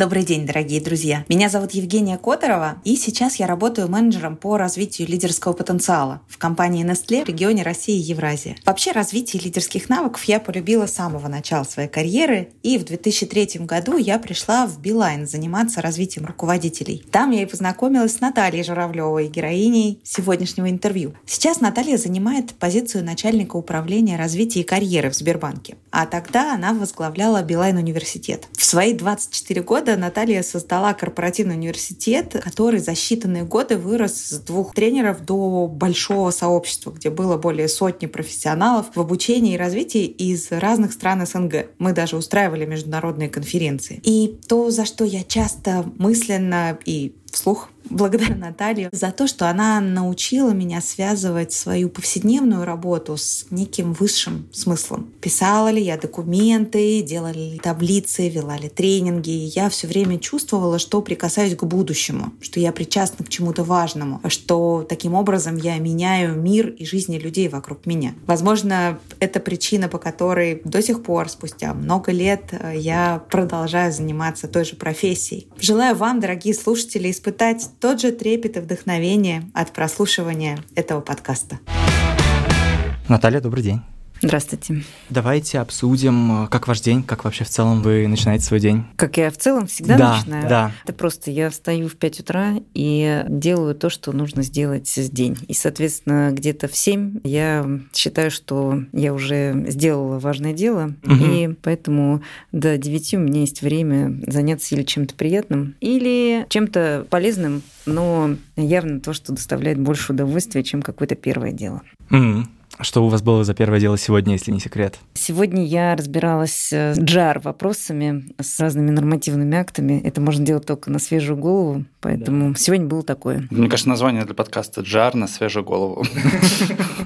Добрый день, дорогие друзья. Меня зовут Евгения Которова, и сейчас я работаю менеджером по развитию лидерского потенциала в компании Nestle в регионе России и Евразия. Вообще, развитие лидерских навыков я полюбила с самого начала своей карьеры, и в 2003 году я пришла в Билайн заниматься развитием руководителей. Там я и познакомилась с Натальей Журавлевой, героиней сегодняшнего интервью. Сейчас Наталья занимает позицию начальника управления развития и карьеры в Сбербанке, а тогда она возглавляла Билайн университет. В свои 24 года года Наталья создала корпоративный университет, который за считанные годы вырос с двух тренеров до большого сообщества, где было более сотни профессионалов в обучении и развитии из разных стран СНГ. Мы даже устраивали международные конференции. И то, за что я часто мысленно и вслух благодарю Наталью за то, что она научила меня связывать свою повседневную работу с неким высшим смыслом. Писала ли я документы, делали ли таблицы, вела ли тренинги. Я все время чувствовала, что прикасаюсь к будущему, что я причастна к чему-то важному, что таким образом я меняю мир и жизни людей вокруг меня. Возможно, это причина, по которой до сих пор, спустя много лет, я продолжаю заниматься той же профессией. Желаю вам, дорогие слушатели, испытать тот же трепет и вдохновение от прослушивания этого подкаста. Наталья, добрый день. Здравствуйте. Давайте обсудим, как ваш день, как вообще в целом вы начинаете свой день. Как я в целом всегда да, начинаю? Да, Это просто я встаю в 5 утра и делаю то, что нужно сделать с день. И, соответственно, где-то в 7 я считаю, что я уже сделала важное дело, угу. и поэтому до 9 у меня есть время заняться или чем-то приятным, или чем-то полезным, но явно то, что доставляет больше удовольствия, чем какое-то первое дело. Mm. Что у вас было за первое дело сегодня, если не секрет? Сегодня я разбиралась с джар вопросами, с разными нормативными актами. Это можно делать только на свежую голову, поэтому да. сегодня было такое. Мне кажется, название для подкаста «Джар на свежую голову».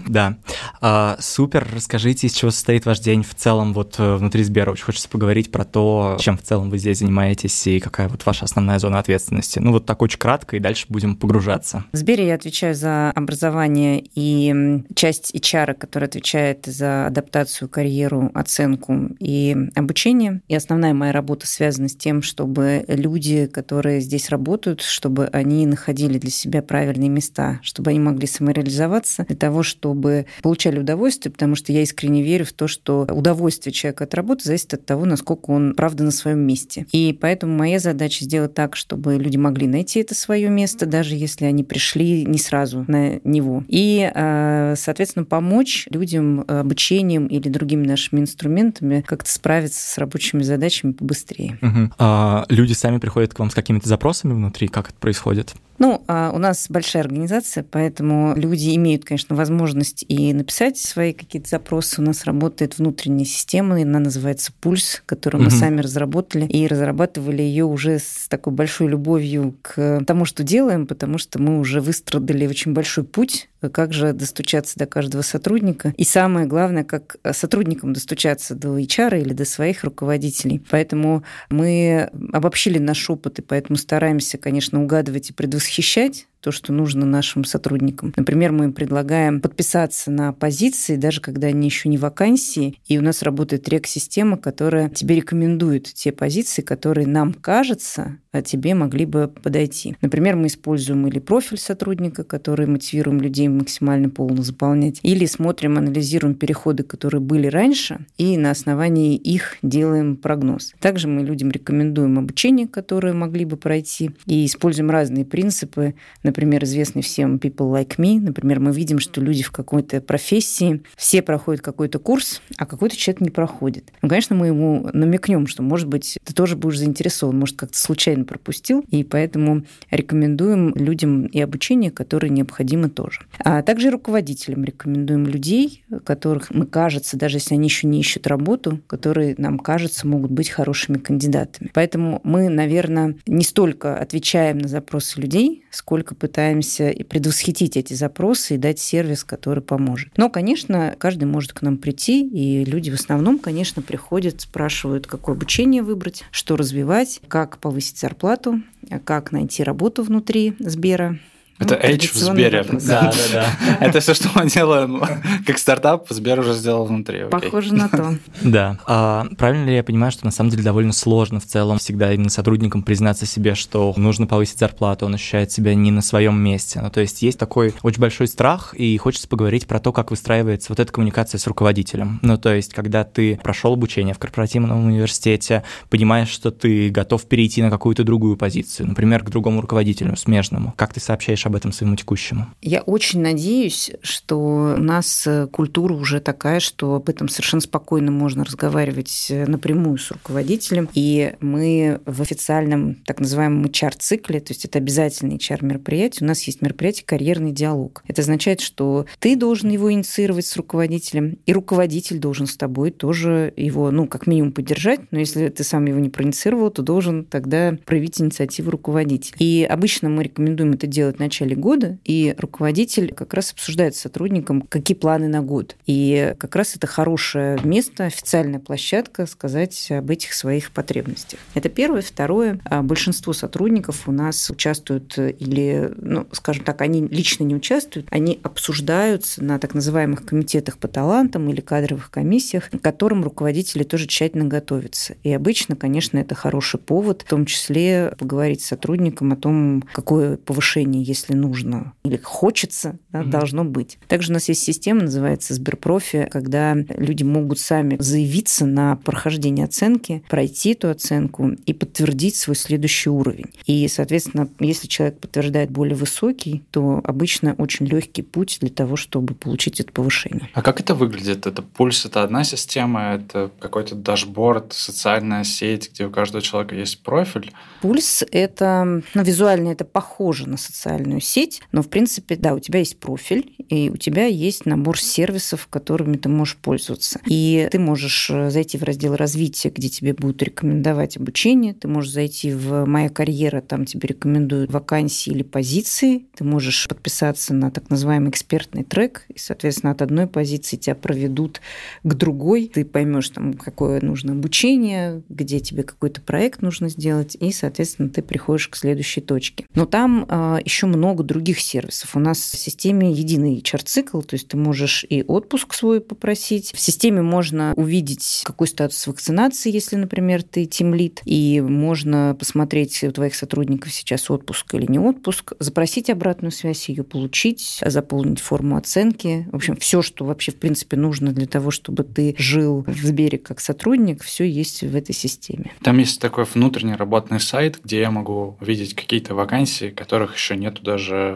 Да. А, супер. Расскажите, из чего состоит ваш день в целом вот э, внутри Сбера. Очень хочется поговорить про то, чем в целом вы здесь занимаетесь и какая вот ваша основная зона ответственности. Ну вот так очень кратко, и дальше будем погружаться. В Сбере я отвечаю за образование и часть HR HR, который отвечает за адаптацию, карьеру, оценку и обучение. И основная моя работа связана с тем, чтобы люди, которые здесь работают, чтобы они находили для себя правильные места, чтобы они могли самореализоваться для того, чтобы получали удовольствие, потому что я искренне верю в то, что удовольствие человека от работы зависит от того, насколько он правда на своем месте. И поэтому моя задача сделать так, чтобы люди могли найти это свое место, даже если они пришли не сразу на него. И, э, соответственно, помочь помочь людям э, обучением или другими нашими инструментами как-то справиться с рабочими задачами побыстрее. Угу. А люди сами приходят к вам с какими-то запросами внутри, как это происходит? Ну, а у нас большая организация, поэтому люди имеют, конечно, возможность и написать свои какие-то запросы. У нас работает внутренняя система, она называется «Пульс», которую мы угу. сами разработали и разрабатывали ее уже с такой большой любовью к тому, что делаем, потому что мы уже выстрадали очень большой путь, как же достучаться до каждого сотрудника. И самое главное, как сотрудникам достучаться до HR или до своих руководителей. Поэтому мы обобщили наш опыт, и поэтому стараемся, конечно, угадывать и предвосхищать то, что нужно нашим сотрудникам. Например, мы предлагаем подписаться на позиции, даже когда они еще не вакансии, и у нас работает рек-система, которая тебе рекомендует те позиции, которые нам кажется, а тебе могли бы подойти. Например, мы используем или профиль сотрудника, который мотивируем людей максимально полно заполнять, или смотрим, анализируем переходы, которые были раньше, и на основании их делаем прогноз. Также мы людям рекомендуем обучение, которое могли бы пройти, и используем разные принципы, например, известный всем People Like Me. Например, мы видим, что люди в какой-то профессии, все проходят какой-то курс, а какой-то человек не проходит. Ну, конечно, мы ему намекнем, что, может быть, ты тоже будешь заинтересован, может, как-то случайно пропустил, и поэтому рекомендуем людям и обучение, которое необходимо тоже. А также руководителям рекомендуем людей, которых мы кажется, даже если они еще не ищут работу, которые нам кажется могут быть хорошими кандидатами. Поэтому мы, наверное, не столько отвечаем на запросы людей, сколько пытаемся предвосхитить эти запросы и дать сервис, который поможет. Но, конечно, каждый может к нам прийти, и люди в основном, конечно, приходят, спрашивают, какое обучение выбрать, что развивать, как повысить зарплату, как найти работу внутри Сбера, Это ну, H в Сбере. Да, да, да. Это все, что мы делаем как стартап, Сбер уже сделал внутри. Похоже на то. Да. А правильно ли я понимаю, что на самом деле довольно сложно в целом всегда именно сотрудникам признаться себе, что нужно повысить зарплату, он ощущает себя не на своем месте. Ну, то есть есть такой очень большой страх, и хочется поговорить про то, как выстраивается вот эта коммуникация с руководителем. Ну, то есть, когда ты прошел обучение в корпоративном университете, понимаешь, что ты готов перейти на какую-то другую позицию, например, к другому руководителю, смежному. Как ты сообщаешь об этом своему текущему? Я очень надеюсь, что у нас э, культура уже такая, что об этом совершенно спокойно можно разговаривать э, напрямую с руководителем. И мы в официальном так называемом HR-цикле, то есть это обязательный HR-мероприятие, у нас есть мероприятие «Карьерный диалог». Это означает, что ты должен его инициировать с руководителем, и руководитель должен с тобой тоже его, ну, как минимум поддержать, но если ты сам его не проинициировал, то должен тогда проявить инициативу руководитель. И обычно мы рекомендуем это делать на начале года, и руководитель как раз обсуждает с сотрудником, какие планы на год. И как раз это хорошее место, официальная площадка сказать об этих своих потребностях. Это первое. Второе, а, большинство сотрудников у нас участвуют или, ну, скажем так, они лично не участвуют, они обсуждаются на так называемых комитетах по талантам или кадровых комиссиях, к которым руководители тоже тщательно готовятся. И обычно, конечно, это хороший повод, в том числе поговорить с сотрудником о том, какое повышение, если если нужно или хочется, да, mm-hmm. должно быть. Также у нас есть система, называется Сберпрофи, когда люди могут сами заявиться на прохождение оценки, пройти эту оценку и подтвердить свой следующий уровень. И, соответственно, если человек подтверждает более высокий, то обычно очень легкий путь для того, чтобы получить это повышение. А как это выглядит? Это пульс, это одна система, это какой-то дашборд, социальная сеть, где у каждого человека есть профиль? Пульс – это, ну, визуально это похоже на социальную социальную сеть, но, в принципе, да, у тебя есть профиль, и у тебя есть набор сервисов, которыми ты можешь пользоваться. И ты можешь э, зайти в раздел развития, где тебе будут рекомендовать обучение, ты можешь зайти в «Моя карьера», там тебе рекомендуют вакансии или позиции, ты можешь подписаться на так называемый экспертный трек, и, соответственно, от одной позиции тебя проведут к другой, ты поймешь, там, какое нужно обучение, где тебе какой-то проект нужно сделать, и, соответственно, ты приходишь к следующей точке. Но там э, еще много много других сервисов. У нас в системе единый HR-цикл, то есть ты можешь и отпуск свой попросить. В системе можно увидеть, какой статус вакцинации, если, например, ты тимлит, и можно посмотреть у твоих сотрудников сейчас отпуск или не отпуск, запросить обратную связь, ее получить, заполнить форму оценки. В общем, все, что вообще, в принципе, нужно для того, чтобы ты жил в Сбере как сотрудник, все есть в этой системе. Там есть такой внутренний работный сайт, где я могу видеть какие-то вакансии, которых еще нету даже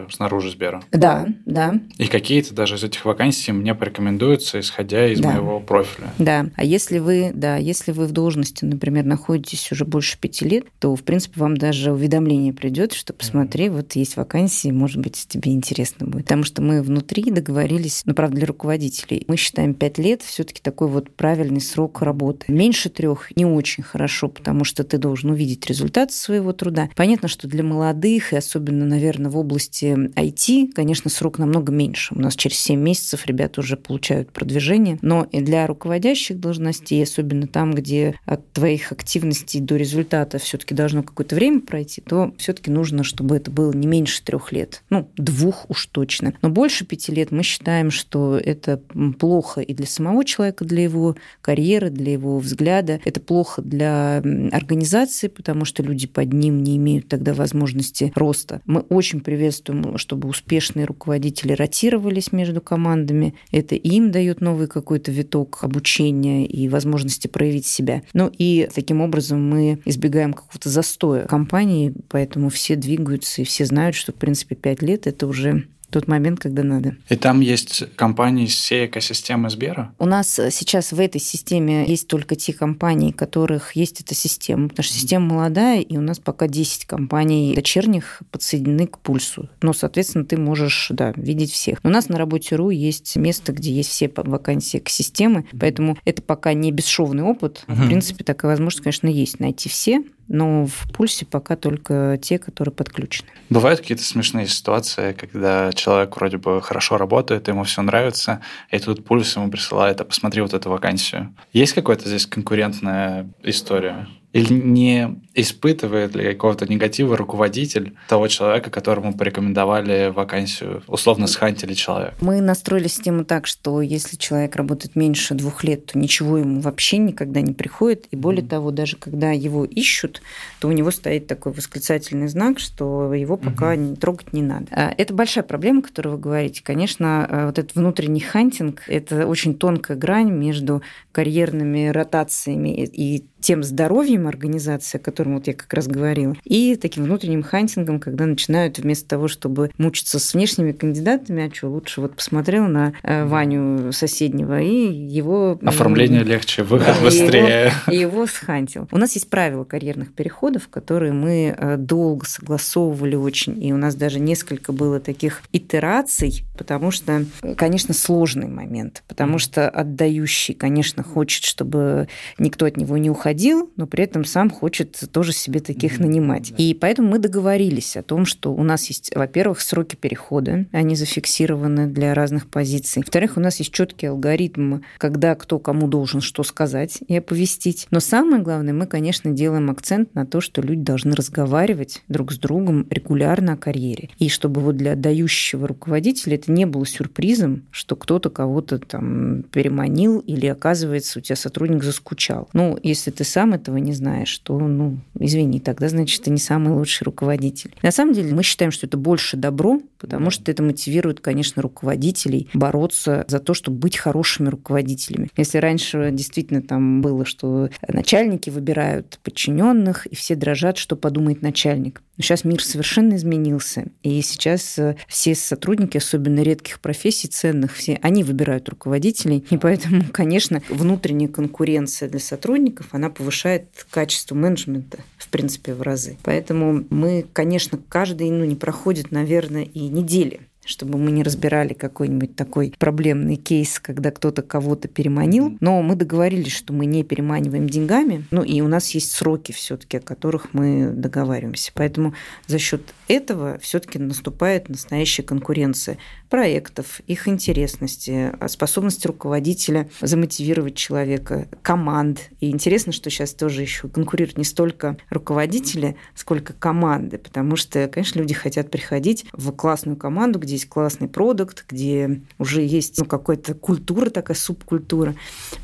снаружи Сбера. Да, да. И какие-то даже из этих вакансий мне порекомендуются, исходя из да. моего профиля. Да. А если вы, да, если вы в должности, например, находитесь уже больше пяти лет, то, в принципе, вам даже уведомление придет, что посмотри, mm-hmm. вот есть вакансии, может быть, тебе интересно будет. Потому что мы внутри договорились, ну, правда, для руководителей. Мы считаем пять лет все-таки такой вот правильный срок работы. Меньше трех не очень хорошо, потому что ты должен увидеть результат своего труда. Понятно, что для молодых и особенно, наверное, в области области IT, конечно, срок намного меньше. У нас через 7 месяцев ребята уже получают продвижение. Но и для руководящих должностей, особенно там, где от твоих активностей до результата все-таки должно какое-то время пройти, то все-таки нужно, чтобы это было не меньше трех лет. Ну, двух уж точно. Но больше пяти лет мы считаем, что это плохо и для самого человека, для его карьеры, для его взгляда. Это плохо для организации, потому что люди под ним не имеют тогда возможности роста. Мы очень приветствуем приветствуем, чтобы успешные руководители ротировались между командами. Это им дает новый какой-то виток обучения и возможности проявить себя. Ну и таким образом мы избегаем какого-то застоя компании, поэтому все двигаются и все знают, что, в принципе, пять лет – это уже тот момент, когда надо. И там есть компании из всей экосистемы Сбера? У нас сейчас в этой системе есть только те компании, у которых есть эта система, потому что система молодая, и у нас пока 10 компаний дочерних подсоединены к пульсу. Но, соответственно, ты можешь да, видеть всех. У нас на работе РУ есть место, где есть все вакансии к системе, поэтому это пока не бесшовный опыт. В принципе, такая возможность, конечно, есть найти все, но в пульсе пока только те, которые подключены. Бывают какие-то смешные ситуации, когда человек вроде бы хорошо работает, ему все нравится, и тут пульс ему присылает, а посмотри вот эту вакансию. Есть какая-то здесь конкурентная история? Или не испытывает ли какого-то негатива руководитель того человека, которому порекомендовали вакансию, условно схантили человек? Мы настроили систему так, что если человек работает меньше двух лет, то ничего ему вообще никогда не приходит. И более mm-hmm. того, даже когда его ищут, то у него стоит такой восклицательный знак, что его пока mm-hmm. трогать не надо. А, это большая проблема, о которой вы говорите. Конечно, э, вот этот внутренний хантинг – это очень тонкая грань между карьерными ротациями и тем здоровьем организации, о котором вот я как раз говорила, и таким внутренним хантингом, когда начинают вместо того, чтобы мучиться с внешними кандидатами, а что, лучше вот посмотрел на э, Ваню соседнего и его... Оформление легче, выход да, быстрее. И его, его схантил. У нас есть правила карьерных переходов, которые мы э, долго согласовывали очень, и у нас даже несколько было таких итераций, потому что, конечно, сложный момент, потому что отдающий, конечно, хочет, чтобы никто от него не уходил, но при этом сам хочет тоже себе таких нанимать. И поэтому мы договорились о том, что у нас есть, во-первых, сроки перехода, они зафиксированы для разных позиций. Во-вторых, у нас есть четкий алгоритм, когда кто кому должен что сказать и оповестить. Но самое главное, мы, конечно, делаем акцент на то, что люди должны разговаривать друг с другом регулярно о карьере. И чтобы вот для отдающего руководителя это не было сюрпризом, что кто-то кого-то там переманил или, оказывается, у тебя сотрудник заскучал. Ну, если ты сам этого не знаешь, то, ну, извини, тогда, значит, ты не самый лучший руководитель. На самом деле мы считаем, что это больше добро, потому что это мотивирует, конечно, руководителей бороться за то, чтобы быть хорошими руководителями. Если раньше действительно там было, что начальники выбирают подчиненных, и все дрожат, что подумает начальник. Но сейчас мир совершенно изменился, и сейчас э, все сотрудники, особенно редких профессий, ценных, все, они выбирают руководителей, и поэтому, конечно, внутренняя конкуренция для сотрудников, она повышает качество менеджмента, в принципе, в разы. Поэтому мы, конечно, каждый, ну, не проходит, наверное, и недели чтобы мы не разбирали какой-нибудь такой проблемный кейс, когда кто-то кого-то переманил. Но мы договорились, что мы не переманиваем деньгами. Ну и у нас есть сроки все-таки, о которых мы договариваемся. Поэтому за счет этого все-таки наступает настоящая конкуренция проектов, их интересности, способности руководителя замотивировать человека, команд. И интересно, что сейчас тоже еще конкурируют не столько руководители, сколько команды, потому что, конечно, люди хотят приходить в классную команду, где есть классный продукт, где уже есть ну, какая-то культура такая, субкультура.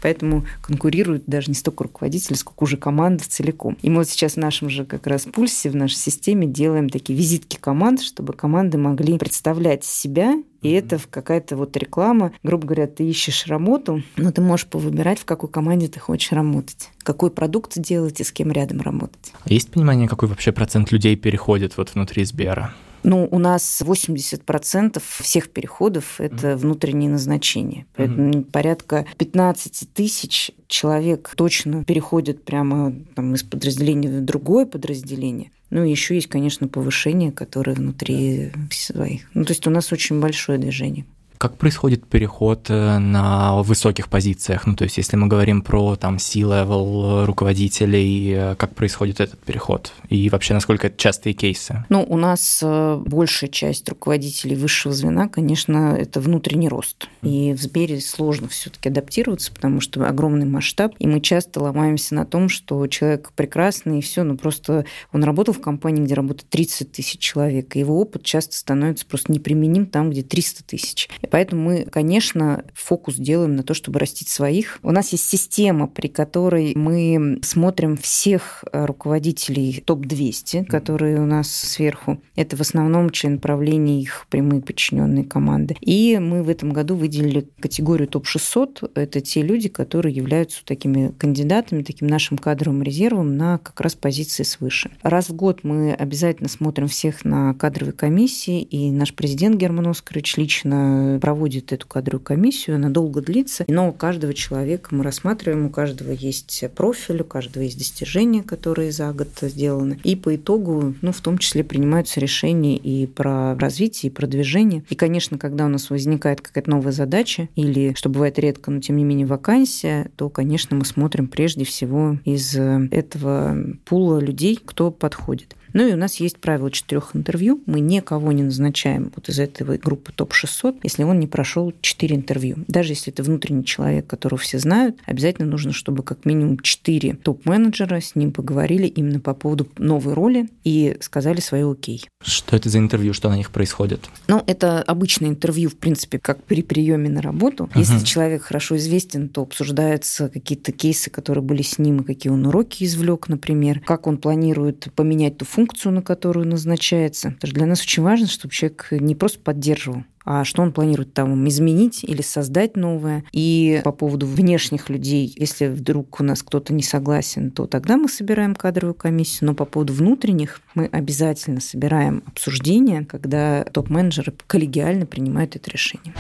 Поэтому конкурируют даже не столько руководители, сколько уже команда целиком. И мы вот сейчас в нашем же как раз пульсе, в нашей системе делаем такие визитки команд, чтобы команды могли представлять себя и это какая-то вот реклама. Грубо говоря, ты ищешь работу, но ты можешь повыбирать, в какой команде ты хочешь работать, какой продукт делать и с кем рядом работать. Есть понимание, какой вообще процент людей переходит вот внутри Сбера? Ну, у нас 80% всех переходов – это внутренние назначения. Поэтому mm-hmm. порядка 15 тысяч человек точно переходят прямо там, из подразделения в другое подразделение. Ну, еще есть, конечно, повышение, которое внутри своих. Ну, то есть у нас очень большое движение. Как происходит переход э, на высоких позициях? Ну, то есть, если мы говорим про там C-level руководителей, э, как происходит этот переход? И вообще, насколько это частые кейсы? Ну, у нас э, большая часть руководителей высшего звена, конечно, это внутренний рост. И в Сбере сложно все таки адаптироваться, потому что огромный масштаб, и мы часто ломаемся на том, что человек прекрасный, и все, но просто он работал в компании, где работает 30 тысяч человек, и его опыт часто становится просто неприменим там, где 300 тысяч. И поэтому мы, конечно, фокус делаем на то, чтобы растить своих. У нас есть система, при которой мы смотрим всех э, руководителей топ-200, которые у нас сверху. Это в основном член правления их прямые подчиненные команды. И мы в этом году выделили категорию топ-600. Это те люди, которые являются такими кандидатами, таким нашим кадровым резервом на как раз позиции свыше. Раз в год мы обязательно смотрим всех на кадровой комиссии, и наш президент Герман Оскарович лично проводит эту кадровую комиссию, она долго длится, но у каждого человека мы рассматриваем, у каждого есть профиль, у каждого есть достижения, которые за год сделаны. И по итогу, ну, в том числе принимаются решения и про развитие, и продвижение. И, конечно, когда у нас возникает какая-то новая задача, или, что бывает редко, но тем не менее вакансия, то, конечно, мы смотрим прежде всего из этого пула людей, кто подходит. Ну и у нас есть правило четырех интервью. Мы никого не назначаем вот из этой группы топ-600, если он не прошел четыре интервью. Даже если это внутренний человек, которого все знают, обязательно нужно, чтобы как минимум четыре топ-менеджера с ним поговорили именно по поводу новой роли и сказали свое окей. Что это за интервью, что на них происходит? Ну, это обычное интервью, в принципе, как при приеме на работу. Uh-huh. Если человек хорошо известен, то обсуждаются какие-то кейсы, которые были с ним, и какие он уроки извлек, например, как он планирует поменять ту функцию, на которую назначается. Потому что для нас очень важно, чтобы человек не просто поддерживал, а что он планирует там изменить или создать новое. И по поводу внешних людей, если вдруг у нас кто-то не согласен, то тогда мы собираем кадровую комиссию. Но по поводу внутренних мы обязательно собираем обсуждение, когда топ-менеджеры коллегиально принимают это решение.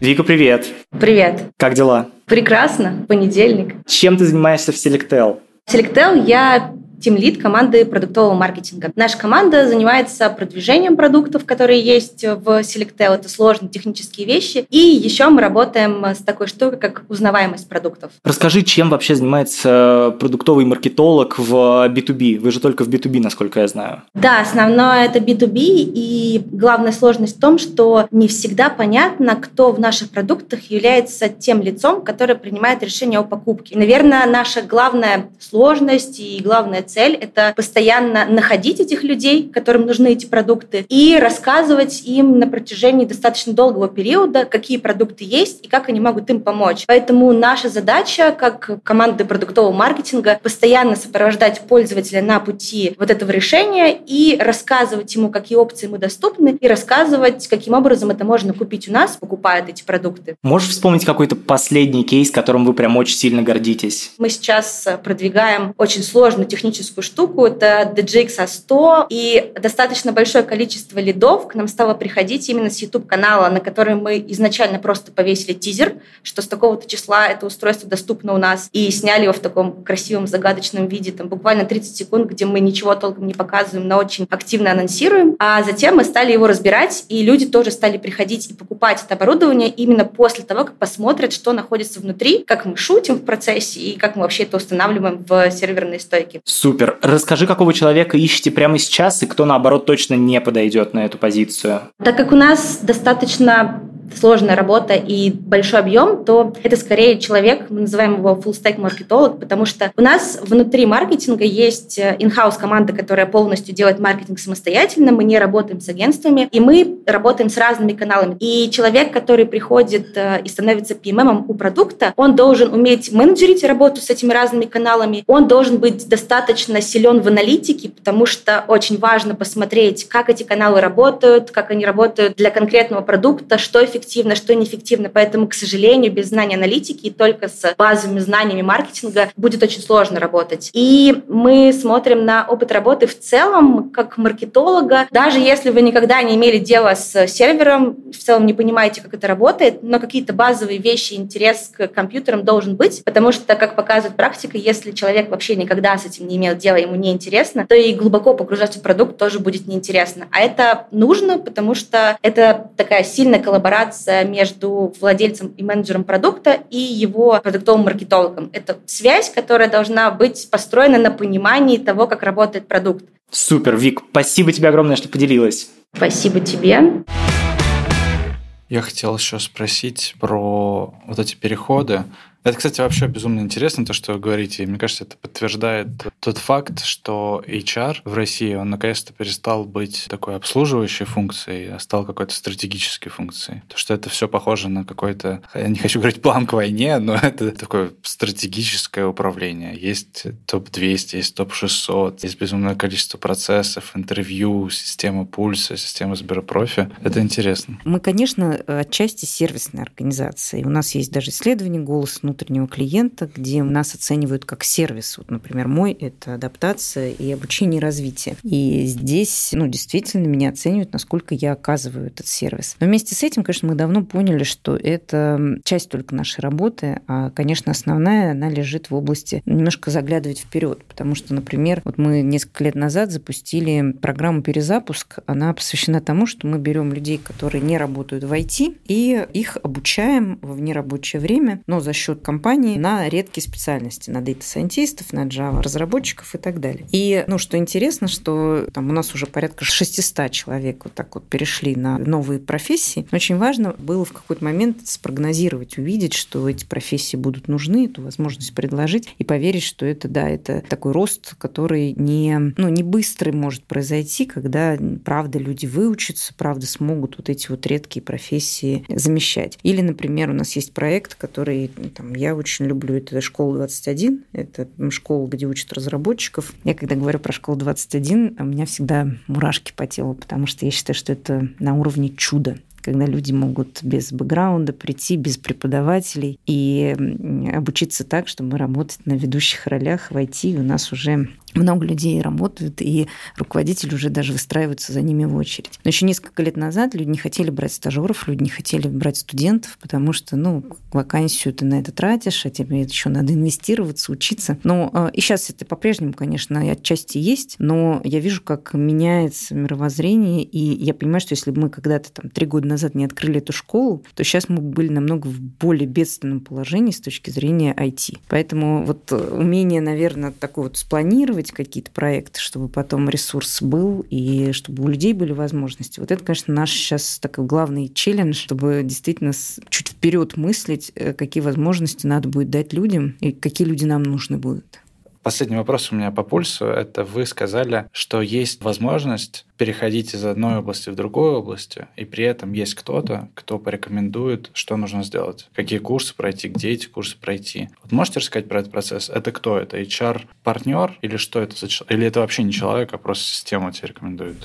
Вика, привет. Привет. Как дела? Прекрасно. Понедельник. Чем ты занимаешься в Selectel? В Selectel я тимлид команды продуктового маркетинга. Наша команда занимается продвижением продуктов, которые есть в Selectel. Это сложные технические вещи. И еще мы работаем с такой штукой, как узнаваемость продуктов. Расскажи, чем вообще занимается продуктовый маркетолог в B2B? Вы же только в B2B, насколько я знаю. Да, основное это B2B. И главная сложность в том, что не всегда понятно, кто в наших продуктах является тем лицом, которое принимает решение о покупке. наверное, наша главная сложность и главная цель — это постоянно находить этих людей, которым нужны эти продукты, и рассказывать им на протяжении достаточно долгого периода, какие продукты есть и как они могут им помочь. Поэтому наша задача, как команды продуктового маркетинга, постоянно сопровождать пользователя на пути вот этого решения и рассказывать ему, какие опции ему доступны, и рассказывать, каким образом это можно купить у нас, покупая эти продукты. Можешь вспомнить какой-то последний кейс, которым вы прям очень сильно гордитесь? Мы сейчас продвигаем очень сложную техническую техническую штуку. Это DJX 100 и достаточно большое количество лидов к нам стало приходить именно с YouTube-канала, на который мы изначально просто повесили тизер, что с такого-то числа это устройство доступно у нас, и сняли его в таком красивом загадочном виде, там буквально 30 секунд, где мы ничего толком не показываем, но очень активно анонсируем. А затем мы стали его разбирать, и люди тоже стали приходить и покупать это оборудование именно после того, как посмотрят, что находится внутри, как мы шутим в процессе и как мы вообще это устанавливаем в серверной стойке. Супер. Расскажи, какого человека ищете прямо сейчас и кто, наоборот, точно не подойдет на эту позицию. Так как у нас достаточно сложная работа и большой объем, то это скорее человек, мы называем его full stack маркетолог, потому что у нас внутри маркетинга есть in-house команда, которая полностью делает маркетинг самостоятельно, мы не работаем с агентствами, и мы работаем с разными каналами. И человек, который приходит э, и становится PMM у продукта, он должен уметь менеджерить работу с этими разными каналами, он должен быть достаточно силен в аналитике, потому что очень важно посмотреть, как эти каналы работают, как они работают для конкретного продукта, что эффективно, что неэффективно. Поэтому, к сожалению, без знания аналитики и только с базовыми знаниями маркетинга будет очень сложно работать. И мы смотрим на опыт работы в целом, как маркетолога. Даже если вы никогда не имели дело с сервером, в целом не понимаете, как это работает, но какие-то базовые вещи, интерес к компьютерам должен быть, потому что, как показывает практика, если человек вообще никогда с этим не имел дела, ему не интересно, то и глубоко погружаться в продукт тоже будет неинтересно. А это нужно, потому что это такая сильная коллаборация коммуникация между владельцем и менеджером продукта и его продуктовым маркетологом. Это связь, которая должна быть построена на понимании того, как работает продукт. Супер, Вик, спасибо тебе огромное, что поделилась. Спасибо тебе. Я хотел еще спросить про вот эти переходы. Это, кстати, вообще безумно интересно, то, что вы говорите. Мне кажется, это подтверждает тот факт, что HR в России, он наконец-то перестал быть такой обслуживающей функцией, а стал какой-то стратегической функцией. То, что это все похоже на какой-то, я не хочу говорить план к войне, но это такое стратегическое управление. Есть топ-200, есть топ-600, есть безумное количество процессов, интервью, система пульса, система Сберпрофи. Это интересно. Мы, конечно, отчасти сервисная организация. И у нас есть даже исследование «Голос внутреннего клиента, где нас оценивают как сервис. Вот, например, мой – это адаптация и обучение и развитие. И здесь, ну, действительно меня оценивают, насколько я оказываю этот сервис. Но вместе с этим, конечно, мы давно поняли, что это часть только нашей работы, а, конечно, основная, она лежит в области немножко заглядывать вперед, потому что, например, вот мы несколько лет назад запустили программу «Перезапуск». Она посвящена тому, что мы берем людей, которые не работают в IT, и их обучаем в нерабочее время, но за счет компании на редкие специальности, на дата-сайентистов, на Java разработчиков и так далее. И, ну, что интересно, что там у нас уже порядка 600 человек вот так вот перешли на новые профессии. Очень важно было в какой-то момент спрогнозировать, увидеть, что эти профессии будут нужны, эту возможность предложить и поверить, что это, да, это такой рост, который не, ну, не быстрый может произойти, когда, правда, люди выучатся, правда, смогут вот эти вот редкие профессии замещать. Или, например, у нас есть проект, который там, я очень люблю, это «Школа 21», это школа, где учат разработчиков. Я когда говорю про «Школу 21», у меня всегда мурашки по телу, потому что я считаю, что это на уровне чуда когда люди могут без бэкграунда прийти, без преподавателей и обучиться так, чтобы работать на ведущих ролях в IT. И у нас уже много людей работают, и руководители уже даже выстраиваются за ними в очередь. Но еще несколько лет назад люди не хотели брать стажеров, люди не хотели брать студентов, потому что, ну, вакансию ты на это тратишь, а тебе еще надо инвестироваться, учиться. Но а, и сейчас это по-прежнему, конечно, отчасти есть, но я вижу, как меняется мировоззрение, и я понимаю, что если бы мы когда-то там три года назад не открыли эту школу, то сейчас мы были намного в более бедственном положении с точки зрения IT. Поэтому вот умение, наверное, такое вот спланировать, делать какие-то проекты, чтобы потом ресурс был и чтобы у людей были возможности. Вот это, конечно, наш сейчас такой главный челлендж, чтобы действительно чуть вперед мыслить, э, какие возможности надо будет дать людям и какие люди нам нужны будут. Последний вопрос у меня по пульсу. Это вы сказали, что есть возможность переходить из одной области в другую область, и при этом есть кто-то, кто порекомендует, что нужно сделать, какие курсы пройти, где эти курсы пройти. Вот можете рассказать про этот процесс? Это кто? Это HR-партнер или что это за человек? Или это вообще не человек, а просто система тебе рекомендует?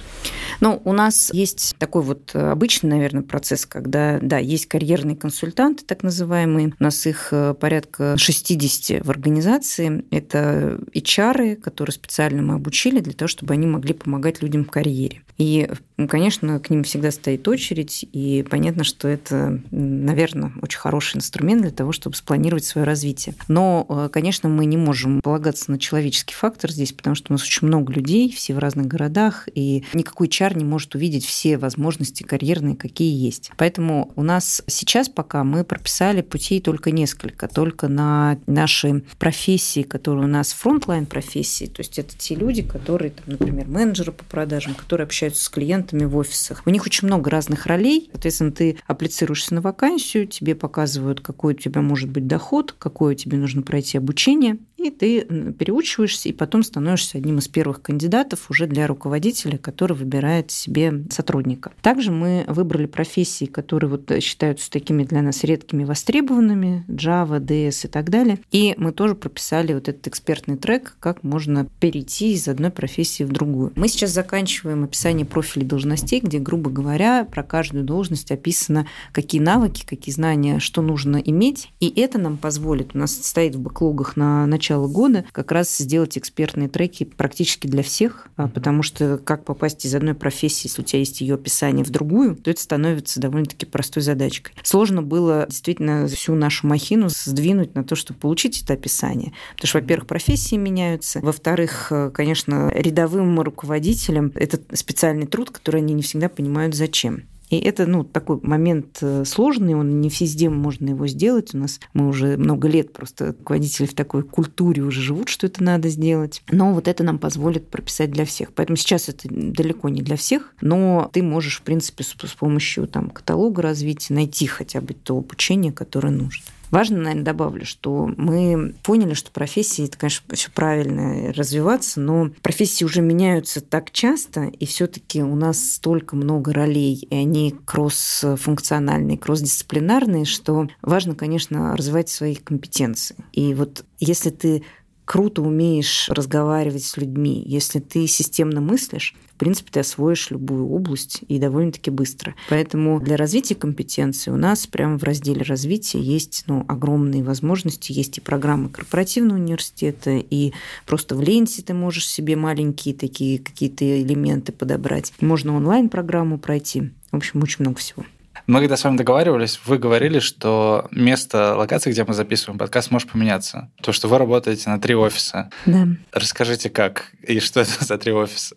Ну, у нас есть такой вот обычный, наверное, процесс, когда, да, есть карьерные консультанты, так называемые. У нас их э, порядка 60 в организации. Это HR, которые специально мы обучили для того, чтобы они могли помогать людям в карьере карьере. И, конечно, к ним всегда стоит очередь, и понятно, что это, наверное, очень хороший инструмент для того, чтобы спланировать свое развитие. Но, э, конечно, мы не можем полагаться на человеческий фактор здесь, потому что у нас очень много людей, все в разных городах, и никакой HR не может увидеть все возможности карьерные, какие есть. Поэтому у нас сейчас пока мы прописали путей только несколько, только на наши профессии, которые у нас frontline профессии, то есть это те люди, которые, там, например, менеджеры по продажам, которые общаются с клиентами в офисах. У них очень много разных ролей. Соответственно, ты апплицируешься на вакансию, тебе показывают, какой у тебя может быть доход, какое тебе нужно пройти обучение, и ты переучиваешься, и потом становишься одним из первых кандидатов уже для руководителя, который выбирает себе сотрудника. Также мы выбрали профессии, которые вот считаются такими для нас редкими, востребованными, Java, DS и так далее. И мы тоже прописали вот этот экспертный трек, как можно перейти из одной профессии в другую. Мы сейчас заканчиваем описание профилей должностей, где, грубо говоря, про каждую должность описано, какие навыки, какие знания, что нужно иметь. И это нам позволит, у нас стоит в бэклогах на начало года, как раз сделать экспертные треки практически для всех, а, потому что как попасть из одной профессии, если у тебя есть ее описание, в другую, то это становится довольно-таки простой задачкой. Сложно было действительно всю нашу махину сдвинуть на то, чтобы получить это описание. Потому что, во-первых, профессии меняются, во-вторых, э, конечно, рядовым руководителям это специальный труд, который они не всегда понимают, зачем. И это ну, такой момент э, сложный, он не везде можно его сделать. У нас мы уже много лет просто руководители в такой культуре уже живут, что это надо сделать. Но вот это нам позволит прописать для всех. Поэтому сейчас это далеко не для всех, но ты можешь, в принципе, с, с помощью там, каталога развития найти хотя бы то обучение, которое нужно. Важно, наверное, добавлю, что мы поняли, что профессии, это, конечно, все правильно развиваться, но профессии уже меняются так часто, и все-таки у нас столько много ролей, и они кросс-функциональные, кросс-дисциплинарные, что важно, конечно, развивать свои компетенции. И вот если ты круто умеешь разговаривать с людьми, если ты системно мыслишь, в принципе, ты освоишь любую область и довольно-таки быстро. Поэтому для развития компетенции у нас прямо в разделе развития есть ну, огромные возможности. Есть и программы корпоративного университета, и просто в ленте ты можешь себе маленькие такие какие-то элементы подобрать. Можно онлайн-программу пройти. В общем, очень много всего. Мы когда с вами договаривались, вы говорили, что место локации, где мы записываем подкаст, может поменяться. То, что вы работаете на три офиса. Да. Расскажите, как и что это за три офиса?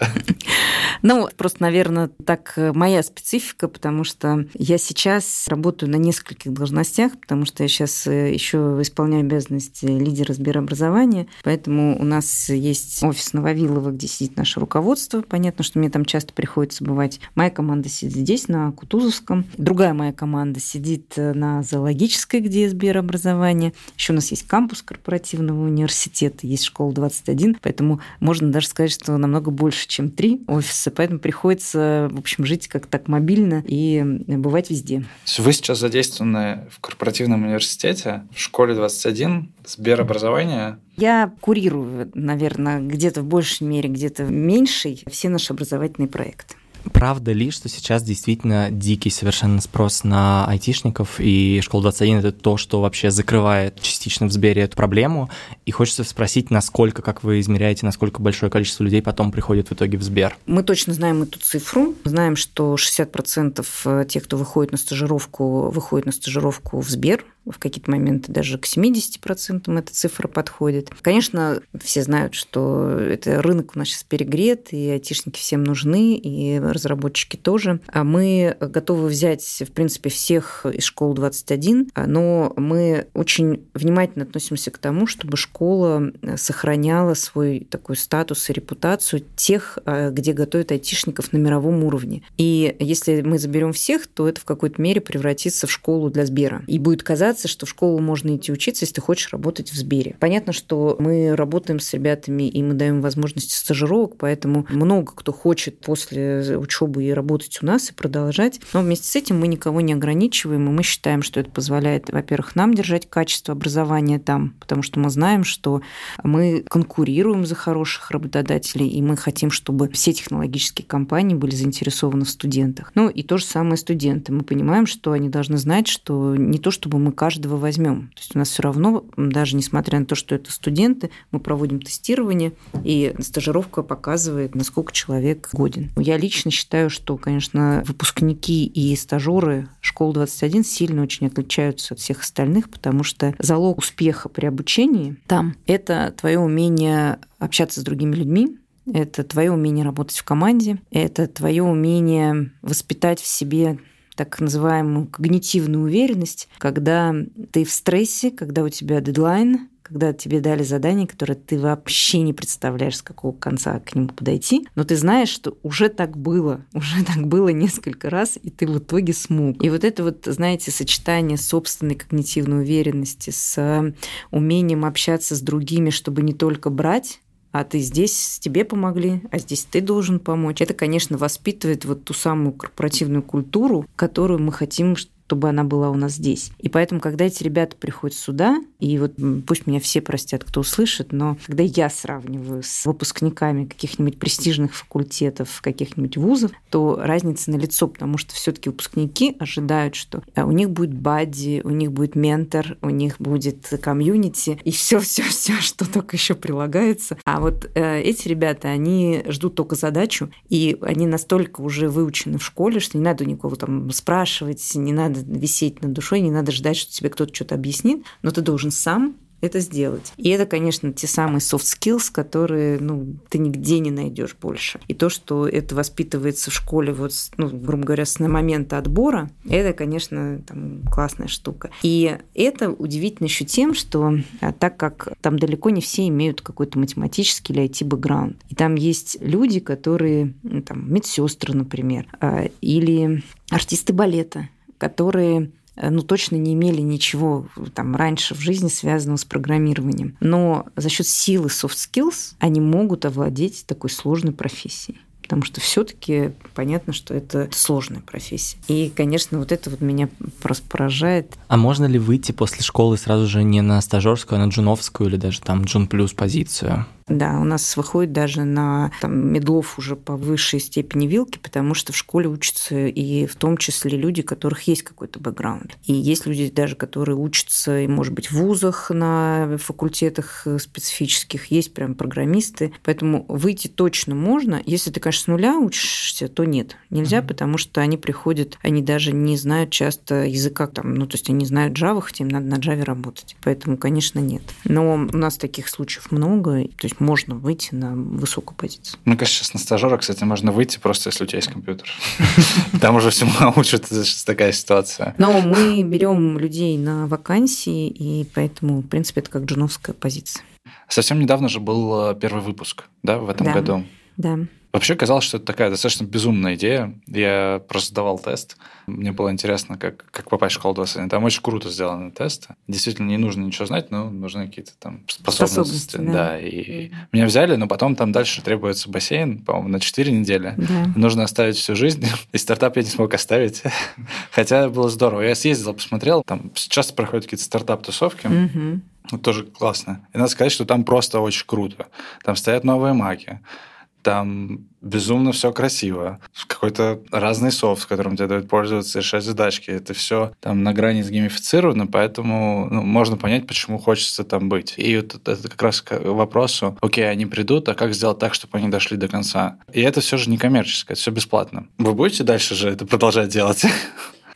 Ну, просто, наверное, так э, моя специфика, потому что я сейчас работаю на нескольких должностях, потому что я сейчас э, еще исполняю обязанности лидера Сберобразования, поэтому у нас есть офис Нововилова, где сидит наше руководство. Понятно, что мне там часто приходится бывать. Моя команда сидит здесь, на Кутузовском. Другая моя команда сидит э, на зоологической, где Сберобразование. Еще у нас есть кампус корпоративного университета, есть школа 21, поэтому можно даже сказать, что намного больше, чем три офиса поэтому приходится, в общем, жить как так мобильно и бывать везде. Вы сейчас задействованы в корпоративном университете, в школе 21, Сберобразование. Я курирую, наверное, где-то в большей мере, где-то в меньшей все наши образовательные проекты. Правда ли, что сейчас действительно дикий совершенно спрос на айтишников, и школа 21 — это то, что вообще закрывает частично в Сбере эту проблему? И хочется спросить, насколько, как вы измеряете, насколько большое количество людей потом приходит в итоге в Сбер? Мы точно знаем эту цифру. Знаем, что 60% тех, кто выходит на стажировку, выходит на стажировку в Сбер в какие-то моменты даже к 70% эта цифра подходит. Конечно, все знают, что это рынок у нас сейчас перегрет, и айтишники всем нужны, и разработчики тоже. А мы готовы взять, в принципе, всех из школ 21, но мы очень внимательно относимся к тому, чтобы школа сохраняла свой такой статус и репутацию тех, где готовят айтишников на мировом уровне. И если мы заберем всех, то это в какой-то мере превратится в школу для Сбера. И будет казаться, казаться, что в школу можно идти учиться, если ты хочешь работать в Сбере. Понятно, что мы работаем с ребятами, и мы даем возможности стажировок, поэтому много кто хочет после учебы и работать у нас и продолжать. Но вместе с этим мы никого не ограничиваем, и мы считаем, что это позволяет, во-первых, нам держать качество образования там, потому что мы знаем, что мы конкурируем за хороших работодателей, и мы хотим, чтобы все технологические компании были заинтересованы в студентах. Ну и то же самое студенты. Мы понимаем, что они должны знать, что не то, чтобы мы каждого возьмем. То есть у нас все равно, даже несмотря на то, что это студенты, мы проводим тестирование, и стажировка показывает, насколько человек годен. Я лично считаю, что, конечно, выпускники и стажеры школы 21 сильно очень отличаются от всех остальных, потому что залог успеха при обучении там – это твое умение общаться с другими людьми, это твое умение работать в команде, это твое умение воспитать в себе так называемую когнитивную уверенность, когда ты в стрессе, когда у тебя дедлайн, когда тебе дали задание, которое ты вообще не представляешь, с какого конца к нему подойти, но ты знаешь, что уже так было, уже так было несколько раз, и ты в итоге смог. И вот это вот, знаете, сочетание собственной когнитивной уверенности с умением общаться с другими, чтобы не только брать, а ты здесь тебе помогли, а здесь ты должен помочь. Это, конечно, воспитывает вот ту самую корпоративную культуру, которую мы хотим, чтобы она была у нас здесь. И поэтому, когда эти ребята приходят сюда, и вот пусть меня все простят, кто услышит, но когда я сравниваю с выпускниками каких-нибудь престижных факультетов, каких-нибудь вузов, то разница на лицо, потому что все-таки выпускники ожидают, что э, у них будет бадди, у них будет ментор, у них будет комьюнити, и все, все, все, что только еще прилагается. А вот э, эти ребята, они ждут только задачу, и они настолько уже выучены в школе, что не надо никого там спрашивать, не надо висеть над душой, не надо ждать, что тебе кто-то что-то объяснит, но ты должен сам это сделать. И это, конечно, те самые soft skills, которые ну, ты нигде не найдешь больше. И то, что это воспитывается в школе, вот, ну, грубо говоря, с момента отбора, это, конечно, там, классная штука. И это удивительно еще тем, что а, так как там далеко не все имеют какой-то математический или IT-бэкграунд, и там есть люди, которые, там, медсестры, например, а, или артисты балета, которые Э, ну, точно не имели ничего там раньше в жизни, связанного с программированием. Но за счет силы soft skills они могут овладеть такой сложной профессией потому что все-таки понятно, что это сложная профессия. И, конечно, вот это вот меня просто поражает. А можно ли выйти после школы сразу же не на стажерскую, а на джуновскую или даже там джун плюс позицию? Да, у нас выходит даже на там, медлов уже по высшей степени вилки, потому что в школе учатся и в том числе люди, у которых есть какой-то бэкграунд. И есть люди даже, которые учатся, и, может быть, в вузах на факультетах специфических, есть прям программисты. Поэтому выйти точно можно, если ты, конечно, с нуля учишься, то нет, нельзя, mm-hmm. потому что они приходят, они даже не знают часто языка там, ну, то есть они знают Java, хотя им надо на Java работать. Поэтому, конечно, нет. Но у нас таких случаев много, то есть можно выйти на высокую позицию. Мне кажется, сейчас на стажера, кстати, можно выйти просто, если у тебя есть компьютер. Там уже всему учат, сейчас такая ситуация. Но мы берем людей на вакансии, и поэтому, в принципе, это как джуновская позиция. Совсем недавно же был э, первый выпуск, да, в этом году. Да. Вообще казалось, что это такая достаточно безумная идея. Я просто сдавал тест. Мне было интересно, как, как попасть в школу 21. Там очень круто сделаны тесты. Действительно, не нужно ничего знать, но нужны какие-то там способности. способности да. да. И mm. меня взяли, но потом там дальше требуется бассейн, по-моему, на 4 недели. Да. Нужно оставить всю жизнь. И стартап я не смог оставить. Хотя было здорово. Я съездил, посмотрел. Там часто проходят какие-то стартап-тусовки. Mm-hmm. Тоже классно. И надо сказать, что там просто очень круто. Там стоят новые маки там безумно все красиво. Какой-то разный софт, которым тебе дают пользоваться, решать задачки. Это все там на грани сгеймифицировано, поэтому ну, можно понять, почему хочется там быть. И вот это как раз к вопросу, окей, они придут, а как сделать так, чтобы они дошли до конца? И это все же не коммерческое, это все бесплатно. Вы будете дальше же это продолжать делать?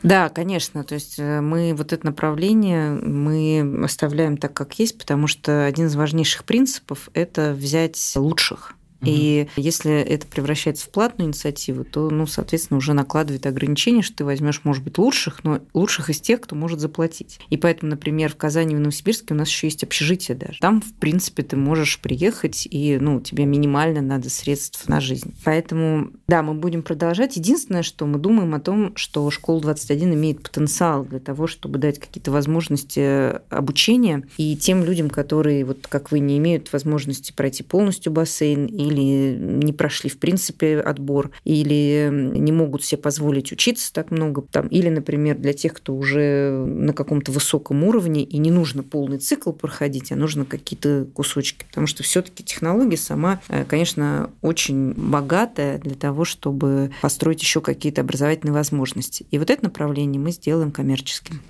Да, конечно. То есть э, мы вот это направление мы оставляем так, как есть, потому что один из важнейших принципов – это взять лучших. И если это превращается в платную инициативу, то, ну, соответственно, уже накладывает ограничения, что ты возьмешь, может быть, лучших, но лучших из тех, кто может заплатить. И поэтому, например, в Казани и в Новосибирске у нас еще есть общежитие даже. Там, в принципе, ты можешь приехать, и, ну, тебе минимально надо средств на жизнь. Поэтому, да, мы будем продолжать. Единственное, что мы думаем о том, что школа 21 имеет потенциал для того, чтобы дать какие-то возможности обучения и тем людям, которые, вот как вы, не имеют возможности пройти полностью бассейн или или не прошли в принципе отбор, или не могут себе позволить учиться так много, там, или, например, для тех, кто уже на каком-то высоком уровне и не нужно полный цикл проходить, а нужно какие-то кусочки, потому что все-таки технология сама, э, конечно, очень богатая для того, чтобы построить еще какие-то образовательные возможности. И вот это направление мы сделаем коммерческим.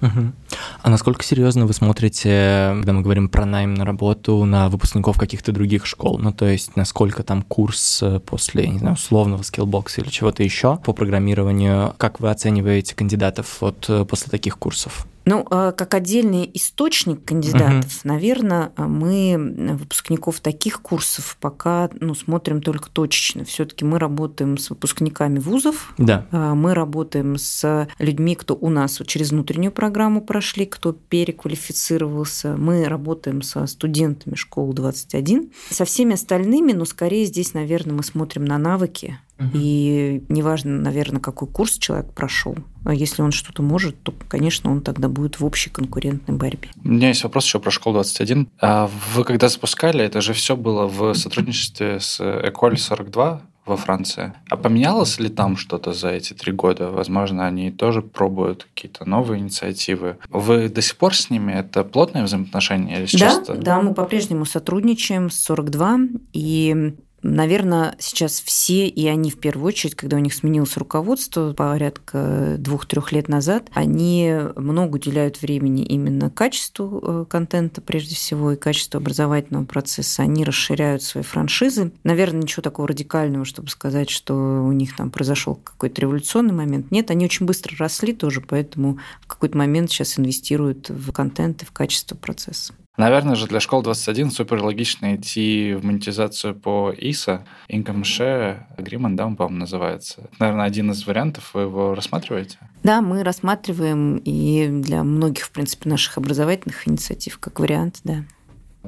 А насколько серьезно вы смотрите, когда мы говорим про найм на работу на выпускников каких-то других школ? Ну, то есть, насколько там курс э, после, не знаю, условного скиллбокса или чего-то еще по программированию. Как вы оцениваете кандидатов вот э, после таких курсов? Ну, а, как отдельный источник кандидатов, угу. наверное, мы выпускников таких курсов пока ну, смотрим только точечно. Все-таки мы работаем с выпускниками вузов, да. А, мы работаем с людьми, кто у нас через внутреннюю программу прошли, кто переквалифицировался. Мы работаем со студентами школы 21. Со всеми остальными, но скорее здесь, наверное, мы смотрим на навыки, и неважно, наверное, какой курс человек прошел. А если он что-то может, то, конечно, он тогда будет в общей конкурентной борьбе. У меня есть вопрос еще про школу 21. А вы когда запускали, это же все было в сотрудничестве с Эколь 42 во Франции. А поменялось ли там что-то за эти три года? Возможно, они тоже пробуют какие-то новые инициативы. Вы до сих пор с ними? Это плотное взаимоотношение? Или да, да, мы по-прежнему сотрудничаем с 42, и Наверное, сейчас все, и они в первую очередь, когда у них сменилось руководство порядка двух-трех лет назад, они много уделяют времени именно качеству э, контента прежде всего и качеству образовательного процесса. Они расширяют свои франшизы. Наверное, ничего такого радикального, чтобы сказать, что у них там произошел какой-то революционный момент. Нет, они очень быстро росли тоже, поэтому в какой-то момент сейчас инвестируют в контент и в качество процесса. Наверное же для школ 21 супер логично идти в монетизацию по ISA, Income Share Agreement, да, он, по-моему, называется. Это, наверное, один из вариантов, вы его рассматриваете? Да, мы рассматриваем и для многих, в принципе, наших образовательных инициатив как вариант, да.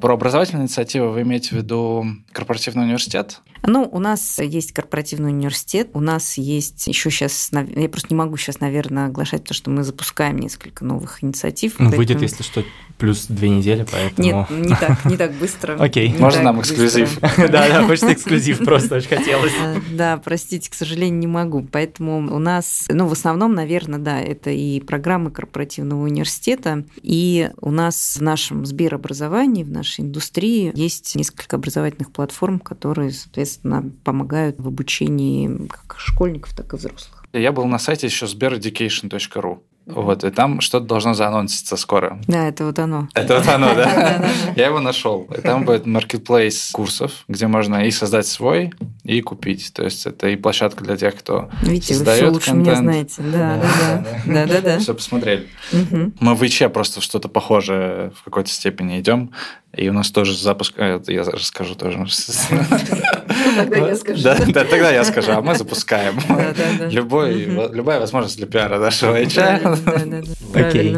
Про образовательные инициативы вы имеете в виду корпоративный университет? Ну, у нас есть корпоративный университет, у нас есть еще сейчас, я просто не могу сейчас, наверное, оглашать, потому что мы запускаем несколько новых инициатив. Ну, выйдет, если что, плюс две недели, поэтому... Нет, не так, не так быстро. Окей. Можно нам эксклюзив? Да, да, хочется эксклюзив, просто очень хотелось. А, да, простите, к сожалению, не могу. Поэтому у нас, ну, в основном, наверное, да, это и программы корпоративного университета, и у нас в нашем Сберобразовании, в нашей индустрии есть несколько образовательных платформ, которые, соответственно, соответственно, помогают в обучении как школьников, так и взрослых. Я был на сайте еще sbereducation.ru. Вот, и там что-то должно заанонситься скоро. Да, это вот оно. Это вот оно, да? Я его нашел. И там будет marketplace курсов, где можно и создать свой, и купить. То есть это и площадка для тех, кто Видите, вы все создает лучше меня контент. знаете. Да, да, да. Да, да, да. Все посмотрели. Мы в ИЧ просто что-то похожее в какой-то степени идем. И у нас тоже запуск... э, это Я расскажу тоже. Тогда я скажу. Да, да, тогда я скажу, а мы запускаем. Да, да, да. Любой, Мгм. Любая возможность для пиара нашего да. Окей.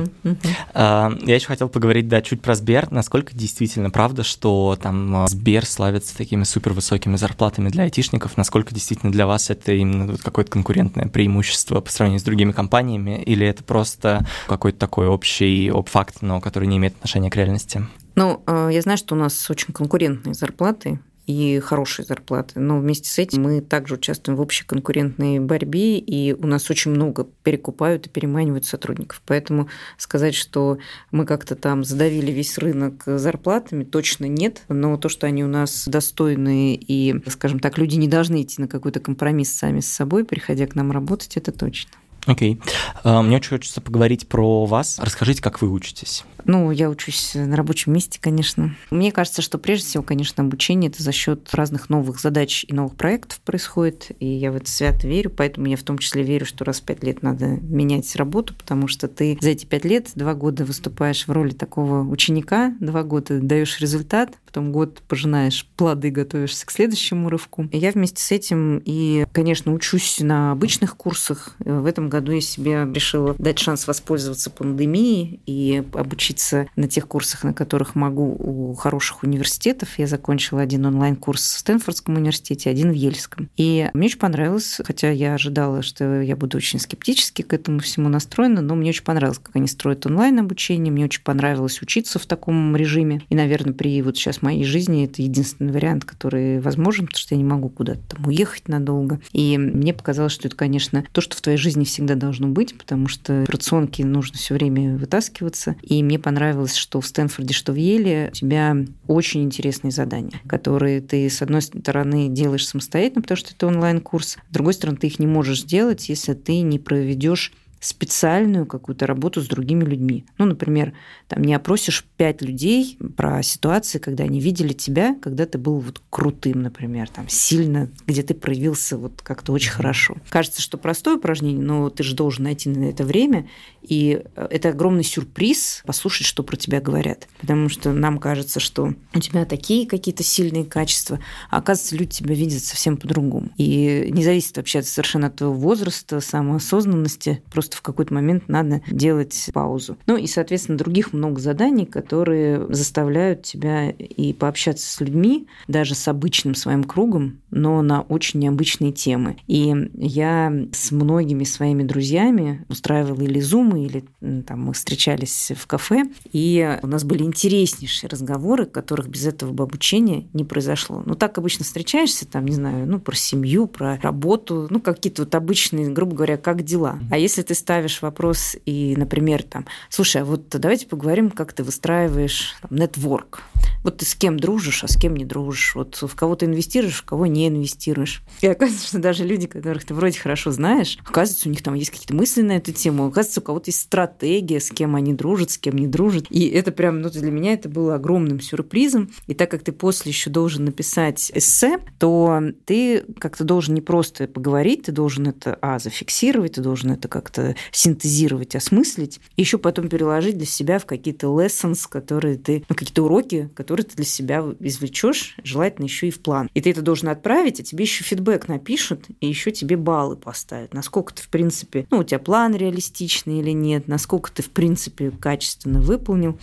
А, Я еще хотел поговорить, да, чуть про Сбер. Насколько действительно правда, что там а, Сбер славится такими супер высокими зарплатами для айтишников? Насколько действительно для вас это именно какое-то конкурентное преимущество по сравнению с другими компаниями? Или это просто какой-то такой общий об факт, но который не имеет отношения к реальности? Ну, э, я знаю, что у нас очень конкурентные зарплаты и хорошие зарплаты, но вместе с этим мы также участвуем в общей конкурентной борьбе, и у нас очень много перекупают и переманивают сотрудников. Поэтому сказать, что мы как-то там задавили весь рынок зарплатами, точно нет. Но то, что они у нас достойные и, скажем так, люди не должны идти на какой-то компромисс сами с собой, приходя к нам работать, это точно. Окей. А, Мне очень хочется поговорить про вас. Расскажите, как вы учитесь. Ну, я учусь на рабочем месте, конечно. Мне кажется, что прежде всего, конечно, обучение это за счет разных новых задач и новых проектов происходит, и я в это свято верю, поэтому я в том числе верю, что раз в пять лет надо менять работу, потому что ты за эти пять лет два года выступаешь в роли такого ученика, два года даешь результат, потом год пожинаешь плоды, готовишься к следующему рывку. И я вместе с этим и, конечно, учусь на обычных курсах. В этом году я себе решила дать шанс воспользоваться пандемией и обучиться на тех курсах, на которых могу у хороших университетов. Я закончила один онлайн-курс в Стэнфордском университете, один в Ельском. И мне очень понравилось, хотя я ожидала, что я буду очень скептически к этому всему настроена, но мне очень понравилось, как они строят онлайн-обучение, мне очень понравилось учиться в таком режиме. И, наверное, при вот сейчас моей жизни это единственный вариант, который возможен, потому что я не могу куда-то там уехать надолго. И мне показалось, что это, конечно, то, что в твоей жизни всегда должно быть, потому что операционки нужно все время вытаскиваться. И мне понравилось, что в Стэнфорде, что в Еле у тебя очень интересные задания, которые ты, с одной стороны, делаешь самостоятельно, потому что это онлайн-курс, с другой стороны, ты их не можешь сделать, если ты не проведешь специальную какую-то работу с другими людьми. Ну, например, там не опросишь пять людей про ситуации, когда они видели тебя, когда ты был вот крутым, например, там сильно, где ты проявился вот как-то очень хорошо. Кажется, что простое упражнение, но ты же должен найти на это время, и это огромный сюрприз послушать, что про тебя говорят. Потому что нам кажется, что у тебя такие какие-то сильные качества, а оказывается, люди тебя видят совсем по-другому. И не зависит вообще совершенно от твоего возраста, самоосознанности, просто в какой-то момент надо делать паузу. Ну и, соответственно, других много заданий, которые заставляют тебя и пообщаться с людьми, даже с обычным своим кругом, но на очень необычные темы. И я с многими своими друзьями устраивала или зумы, или там мы встречались в кафе, и у нас были интереснейшие разговоры, которых без этого бы обучения не произошло. Ну, так обычно встречаешься, там, не знаю, ну, про семью, про работу, ну, какие-то вот обычные, грубо говоря, как дела. А если ты ставишь вопрос и, например, там, слушай, а вот давайте поговорим, как ты выстраиваешь там, нетворк. Вот ты с кем дружишь, а с кем не дружишь. Вот в кого ты инвестируешь, в кого не инвестируешь. И оказывается, что даже люди, которых ты вроде хорошо знаешь, оказывается, у них там есть какие-то мысли на эту тему. Оказывается, у кого-то есть стратегия, с кем они дружат, с кем не дружат. И это прям, ну, для меня это было огромным сюрпризом. И так как ты после еще должен написать эссе, то ты как-то должен не просто поговорить, ты должен это, а, зафиксировать, ты должен это как-то синтезировать, осмыслить, и еще потом переложить для себя в какие-то lessons, которые ты, ну, какие-то уроки, которые ты для себя извлечешь, желательно еще и в план. И ты это должен отправить, а тебе еще фидбэк напишут, и еще тебе баллы поставят. Насколько ты, в принципе, ну, у тебя план реалистичный или нет, насколько ты, в принципе, качественно выполнил.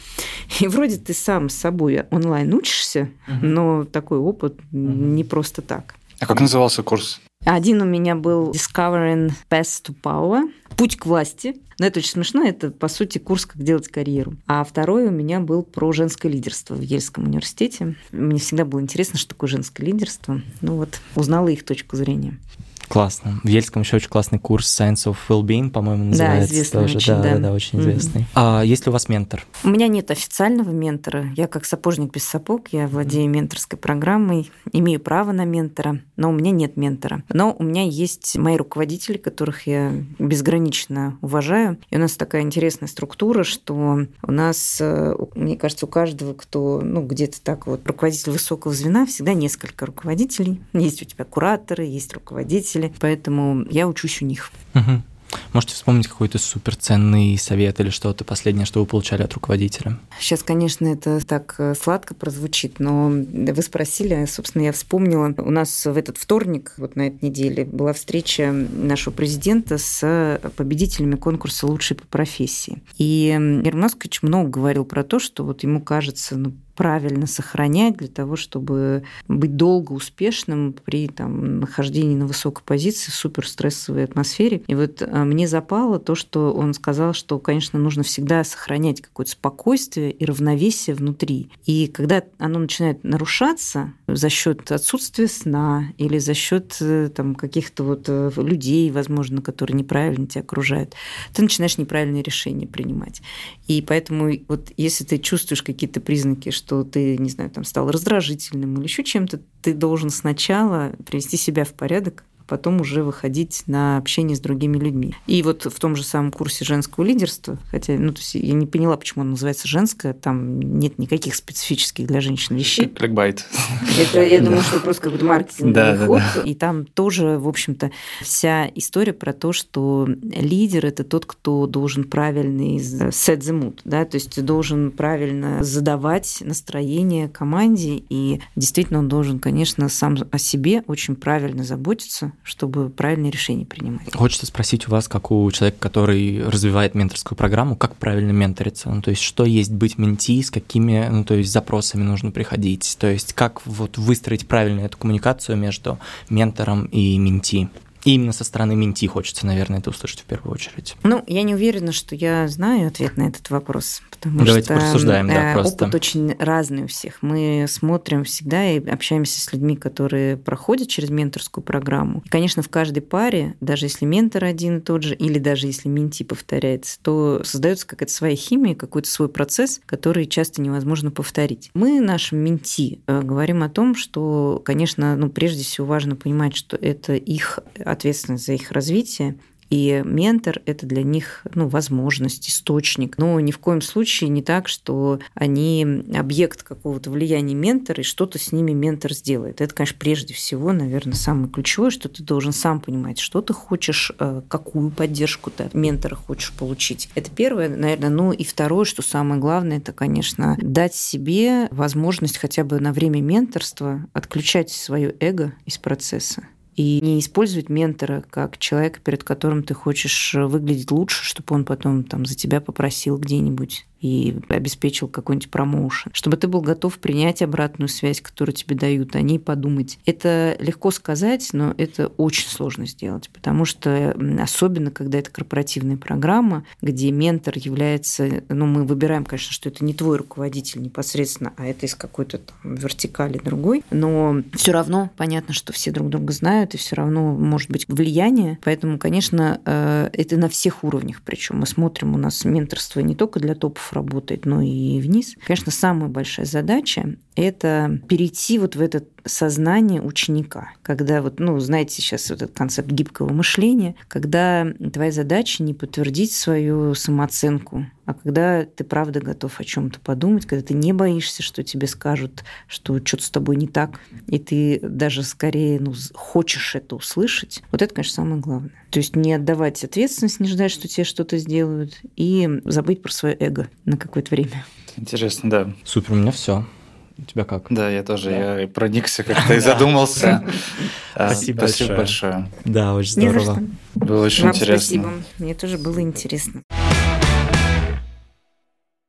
И вроде ты сам с собой онлайн учишься, но такой опыт не просто так. А как назывался курс? Один у меня был Discovering Path to Power, Путь к власти. Но это очень смешно, это, по сути, курс «Как делать карьеру». А второй у меня был про женское лидерство в Ельском университете. Мне всегда было интересно, что такое женское лидерство. Ну вот, узнала их точку зрения. Классно. В Ельском еще очень классный курс Science of Wellbeing, по-моему, называется. Да, известный тоже. очень, да, да. да, да, очень известный. Mm-hmm. А есть ли у вас ментор? У меня нет официального ментора. Я как сапожник без сапог, я владею менторской программой, имею право на ментора, но у меня нет ментора. Но у меня есть мои руководители, которых я безгранично уважаю. И у нас такая интересная структура, что у нас, э, мне кажется, у каждого, кто, ну, где-то так вот, руководитель высокого звена, всегда несколько руководителей. Есть у тебя кураторы, есть руководители, поэтому я учусь у них. Угу. Можете вспомнить какой-то суперценный совет или что-то последнее, что вы получали от руководителя? Сейчас, конечно, это так э, сладко прозвучит, но вы спросили, собственно, я вспомнила. У нас в этот вторник, вот на этой неделе, была встреча нашего президента с победителями конкурса «Лучший по профессии». И Герман Оскарович много говорил про то, что вот ему кажется, ну, правильно сохранять для того, чтобы быть долго успешным при там, нахождении на высокой позиции в суперстрессовой атмосфере. И вот а, мне запало то, что он сказал, что, конечно, нужно всегда сохранять какое-то спокойствие и равновесие внутри. И когда оно начинает нарушаться за счет отсутствия сна или за счет э, там, каких-то вот э, людей, возможно, которые неправильно тебя окружают, ты начинаешь неправильные решения принимать. И поэтому вот если ты чувствуешь какие-то признаки, что что ты, не знаю, там стал раздражительным или еще чем-то, ты должен сначала привести себя в порядок, потом уже выходить на общение с другими людьми. И вот в том же самом курсе женского лидерства, хотя, ну, то есть я не поняла, почему он называется женское, там нет никаких специфических для женщин вещей. Кликбайт. Это, я думаю, что просто какой-то маркетинговый ход. И там тоже, в общем-то, вся история про то, что лидер – это тот, кто должен правильно set the mood, да, то есть должен правильно задавать настроение команде, и действительно он должен, конечно, сам о себе очень правильно заботиться, чтобы правильные решения принимать. Хочется спросить у вас, как у человека, который развивает менторскую программу, как правильно менториться? Ну, то есть, что есть быть менти, с какими, ну, то есть, запросами нужно приходить? То есть, как вот выстроить правильно эту коммуникацию между ментором и менти? И именно со стороны Минти хочется, наверное, это услышать в первую очередь. Ну, я не уверена, что я знаю ответ на этот вопрос, потому Давайте что порассуждаем, да, просто. опыт очень разный у всех. Мы смотрим всегда и общаемся с людьми, которые проходят через менторскую программу. И, конечно, в каждой паре, даже если ментор один и тот же, или даже если Минти повторяется, то создается какая-то своя химия, какой-то свой процесс, который часто невозможно повторить. Мы нашим Минти э, говорим о том, что, конечно, ну, прежде всего важно понимать, что это их ответственность за их развитие. И ментор – это для них ну, возможность, источник. Но ни в коем случае не так, что они объект какого-то влияния ментора, и что-то с ними ментор сделает. Это, конечно, прежде всего, наверное, самое ключевое, что ты должен сам понимать, что ты хочешь, э, какую поддержку ты от ментора хочешь получить. Это первое, наверное. Ну и второе, что самое главное, это, конечно, дать себе возможность хотя бы на время менторства отключать свое эго из процесса и не использовать ментора как человека, перед которым ты хочешь выглядеть лучше, чтобы он потом там за тебя попросил где-нибудь и обеспечил какой-нибудь промоушен, чтобы ты был готов принять обратную связь, которую тебе дают, о ней подумать. Это легко сказать, но это очень сложно сделать, потому что особенно, когда это корпоративная программа, где ментор является, ну, мы выбираем, конечно, что это не твой руководитель непосредственно, а это из какой-то там вертикали другой, но все равно понятно, что все друг друга знают, и все равно может быть влияние, поэтому, конечно, э, это на всех уровнях, причем мы смотрим, у нас менторство не только для топов работает, но и вниз. Конечно, самая большая задача – это перейти вот в это сознание ученика, когда вот, ну, знаете сейчас вот этот концепт гибкого мышления, когда твоя задача не подтвердить свою самооценку, а когда ты правда готов о чем-то подумать, когда ты не боишься, что тебе скажут, что что-то с тобой не так, и ты даже скорее ну, хочешь это услышать, вот это, конечно, самое главное. То есть не отдавать ответственность, не ждать, что тебе что-то сделают, и забыть про свое эго на какое-то время. Интересно, да. Супер, у меня все. У тебя как? Да, я тоже. Да. Я проникся как-то и задумался. Спасибо, Спасибо большое. Да, очень здорово. Было очень интересно. Спасибо. Мне тоже было интересно.